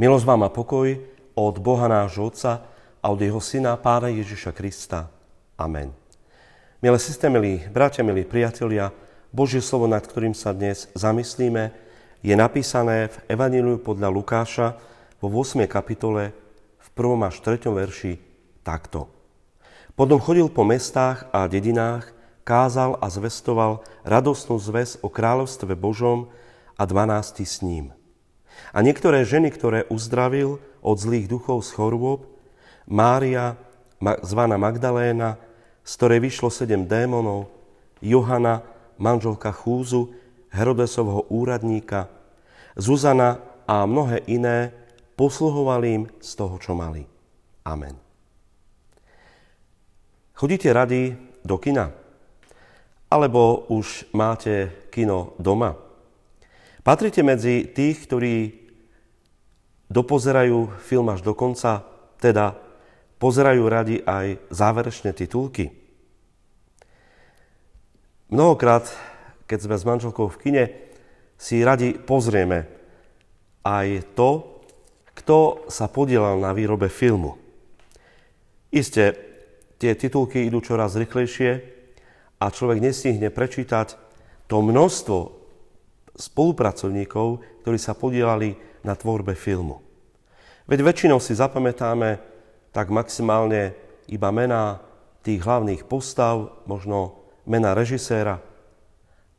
Milosť vám a pokoj od Boha nášho Otca a od Jeho Syna, Pána Ježiša Krista. Amen. Milé sestre, milí bratia, milí priatelia, Božie slovo, nad ktorým sa dnes zamyslíme, je napísané v Evaníliu podľa Lukáša vo 8. kapitole v 1. až 3. verši takto. Potom chodil po mestách a dedinách, kázal a zvestoval radostnú zväz o kráľovstve Božom a dvanácti s ním. A niektoré ženy, ktoré uzdravil od zlých duchov z chorôb, Mária, zvaná Magdaléna, z ktorej vyšlo sedem démonov, Johana, manželka Chúzu, Herodesovho úradníka, Zuzana a mnohé iné posluhovali im z toho, čo mali. Amen. Chodíte rady do kina? alebo už máte kino doma? Patrite medzi tých, ktorí dopozerajú film až do konca, teda pozerajú radi aj záverečné titulky? Mnohokrát, keď sme s manželkou v kine, si radi pozrieme aj to, kto sa podielal na výrobe filmu. Isté, tie titulky idú čoraz rýchlejšie, a človek nestihne prečítať to množstvo spolupracovníkov, ktorí sa podielali na tvorbe filmu. Veď väčšinou si zapamätáme tak maximálne iba mená tých hlavných postav, možno mena režiséra,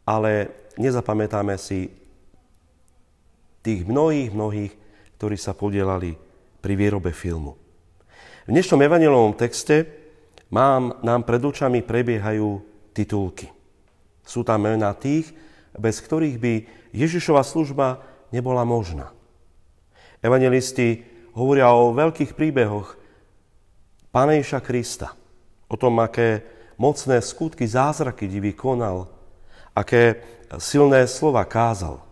ale nezapamätáme si tých mnohých, mnohých, ktorí sa podielali pri výrobe filmu. V dnešnom evanilovom texte mám, nám pred očami prebiehajú titulky. Sú tam mená tých, bez ktorých by Ježišova služba nebola možná. Evangelisti hovoria o veľkých príbehoch Pána Ježa Krista, o tom, aké mocné skutky, zázraky divy konal, aké silné slova kázal.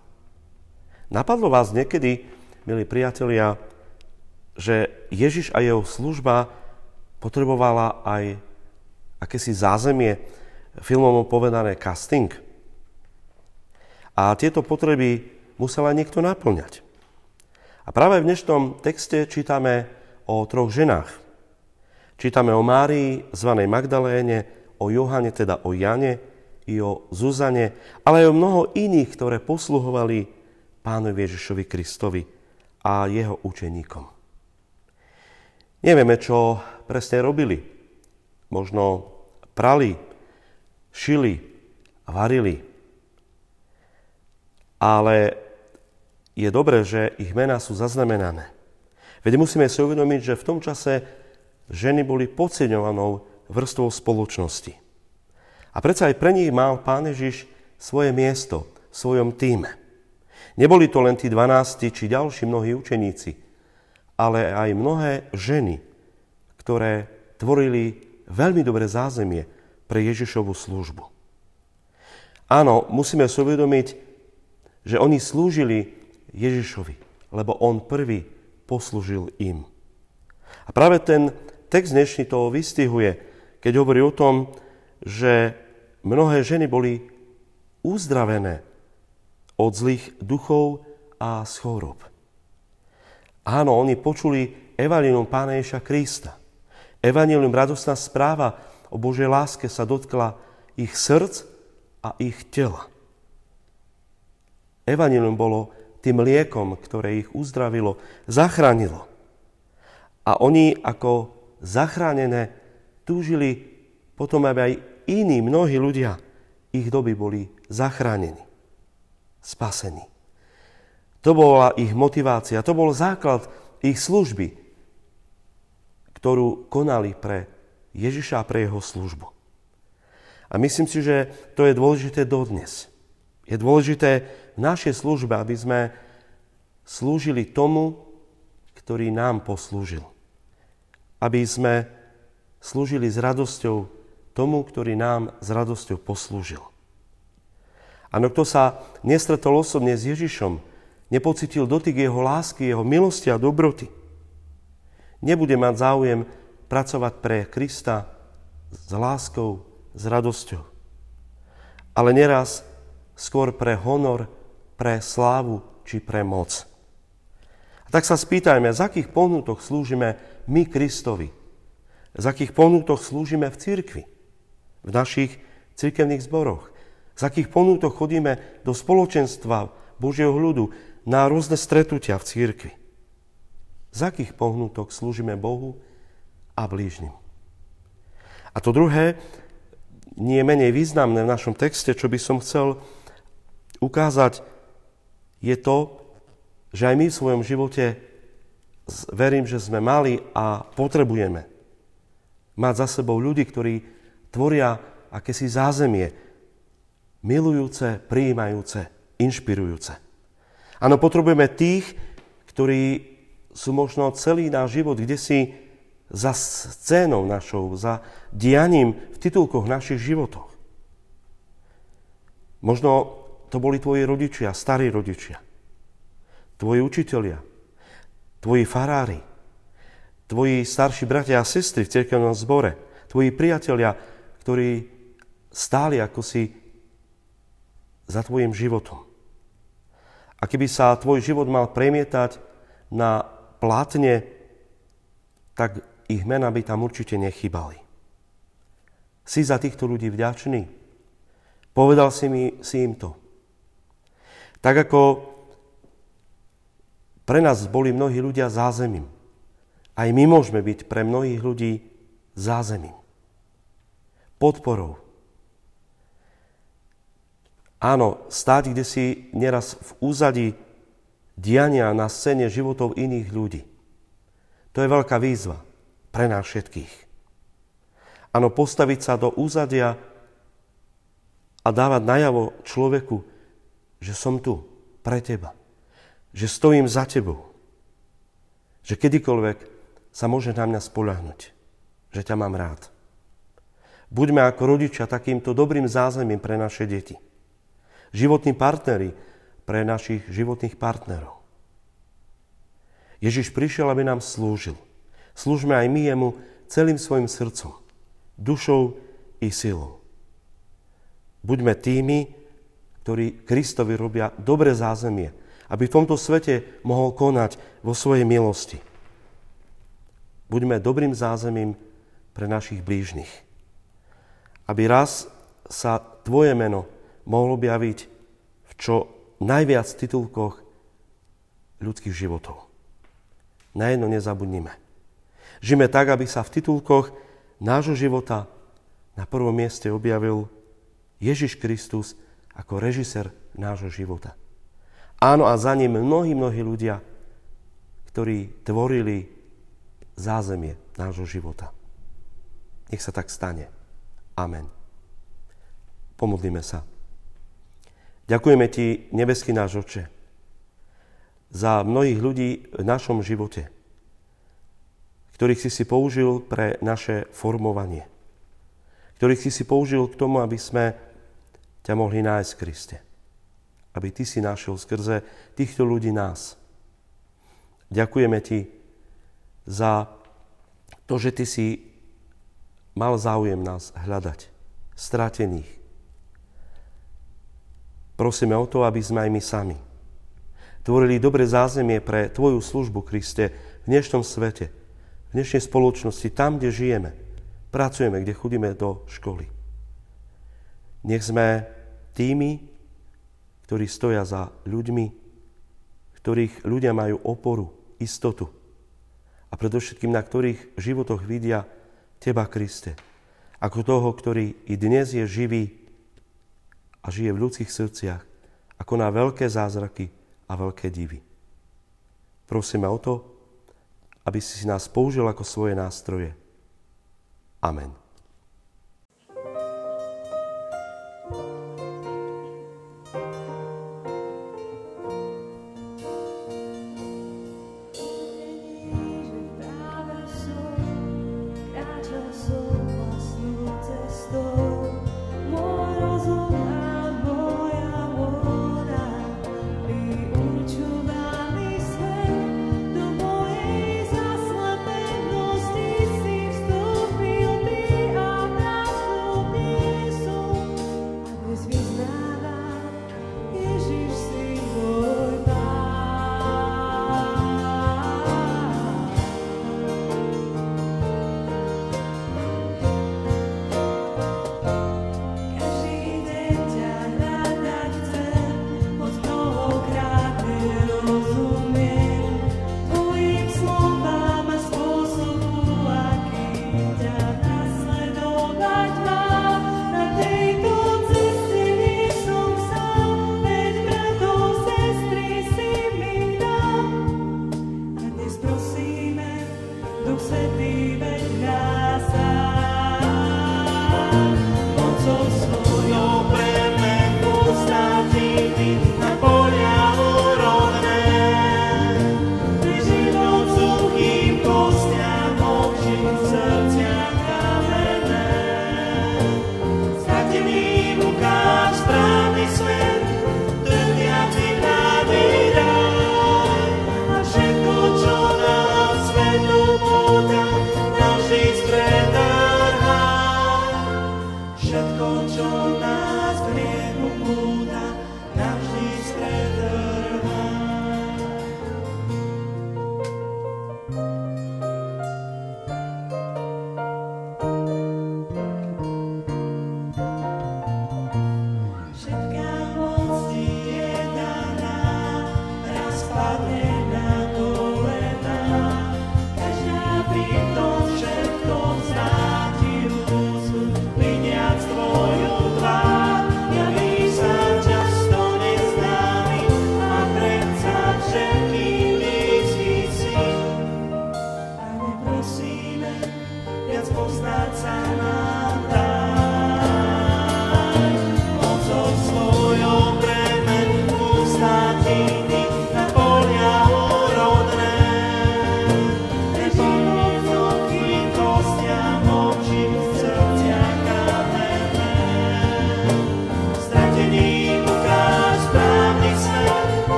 Napadlo vás niekedy, milí priatelia, že Ježiš a jeho služba potrebovala aj akési zázemie, filmom povedané casting. A tieto potreby musela niekto naplňať. A práve v dnešnom texte čítame o troch ženách. Čítame o Márii, zvanej Magdaléne, o Johane, teda o Jane, i o Zuzane, ale aj o mnoho iných, ktoré posluhovali pánovi Ježišovi Kristovi a jeho učeníkom. Nevieme, čo presne robili. Možno prali, šili varili. Ale je dobré, že ich mená sú zaznamenané. Veď musíme si uvedomiť, že v tom čase ženy boli podceňovanou vrstvou spoločnosti. A predsa aj pre nich mal Pán Ježiš svoje miesto v svojom týme. Neboli to len tí 12 či ďalší mnohí učeníci, ale aj mnohé ženy, ktoré tvorili veľmi dobré zázemie pre Ježišovu službu. Áno, musíme si uvedomiť, že oni slúžili Ježišovi, lebo on prvý poslúžil im. A práve ten text dnešný to vystihuje, keď hovorí o tom, že mnohé ženy boli uzdravené od zlých duchov a z chorob. Áno, oni počuli evanilium Pána Ježa Krista. Evanilium, radostná správa o Božej láske sa dotkla ich srdc a ich tela. Evangelium bolo tým liekom, ktoré ich uzdravilo, zachránilo. A oni ako zachránené túžili potom, aby aj iní, mnohí ľudia ich doby boli zachránení, spasení. To bola ich motivácia, to bol základ ich služby, ktorú konali pre Ježiša a pre jeho službu. A myslím si, že to je dôležité dodnes. Je dôležité v našej službe, aby sme slúžili tomu, ktorý nám poslúžil. Aby sme slúžili s radosťou tomu, ktorý nám s radosťou poslúžil. Áno, kto sa nestretol osobne s Ježišom, nepocitil dotyk jeho lásky, jeho milosti a dobroty, nebude mať záujem pracovať pre Krista s láskou, s radosťou. Ale neraz skôr pre honor, pre slávu či pre moc. A tak sa spýtajme, z akých pohnutok slúžime my Kristovi? Z akých pohnutok slúžime v cirkvi? V našich cirkevných zboroch? Z akých ponútok chodíme do spoločenstva Božieho ľudu na rôzne stretnutia v cirkvi? Z akých pohnutok slúžime Bohu a blížnym? A to druhé, nie menej významné v našom texte, čo by som chcel ukázať, je to, že aj my v svojom živote verím, že sme mali a potrebujeme mať za sebou ľudí, ktorí tvoria akési zázemie, milujúce, prijímajúce, inšpirujúce. Áno, potrebujeme tých, ktorí sú možno celý náš život, kde si za scénou našou, za dianím v titulkoch našich životoch. Možno to boli tvoji rodičia, starí rodičia, tvoji učitelia, tvoji farári, tvoji starší bratia a sestry v cirkevnom zbore, tvoji priatelia, ktorí stáli ako si za tvojim životom. A keby sa tvoj život mal premietať na plátne, tak ich mena by tam určite nechybali. Si za týchto ľudí vďačný? Povedal si, mi, si im to. Tak ako pre nás boli mnohí ľudia zázemím, aj my môžeme byť pre mnohých ľudí zázemím, podporou. Áno, stáť kde si neraz v úzadí diania na scéne životov iných ľudí. To je veľká výzva pre nás všetkých. Áno, postaviť sa do úzadia a dávať najavo človeku, že som tu pre teba. Že stojím za tebou. Že kedykoľvek sa môže na mňa spolahnuť. Že ťa mám rád. Buďme ako rodičia takýmto dobrým zázemím pre naše deti. Životní partnery pre našich životných partnerov. Ježiš prišiel, aby nám slúžil. Slúžme aj my jemu celým svojim srdcom, dušou i silou. Buďme tými, ktorí Kristovi robia dobre zázemie, aby v tomto svete mohol konať vo svojej milosti. Buďme dobrým zázemím pre našich blížnych. Aby raz sa Tvoje meno mohlo objaviť v čo najviac titulkoch ľudských životov. Na jedno nezabudnime. Žijeme tak, aby sa v titulkoch nášho života na prvom mieste objavil Ježiš Kristus, ako režisér nášho života. Áno, a za ním mnohí, mnohí ľudia, ktorí tvorili zázemie nášho života. Nech sa tak stane. Amen. Pomodlíme sa. Ďakujeme Ti, nebeský náš oče, za mnohých ľudí v našom živote, ktorých si si použil pre naše formovanie, ktorých si si použil k tomu, aby sme ťa mohli nájsť, Kriste. Aby Ty si našiel skrze týchto ľudí nás. Ďakujeme Ti za to, že Ty si mal záujem nás hľadať, stratených. Prosíme o to, aby sme aj my sami tvorili dobre zázemie pre Tvoju službu, Kriste, v dnešnom svete, v dnešnej spoločnosti, tam, kde žijeme, pracujeme, kde chodíme do školy. Nech sme tými, ktorí stoja za ľuďmi, ktorých ľudia majú oporu, istotu a predovšetkým na ktorých životoch vidia Teba, Kriste, ako toho, ktorý i dnes je živý a žije v ľudských srdciach, ako na veľké zázraky a veľké divy. Prosíme o to, aby si nás použil ako svoje nástroje. Amen. oh say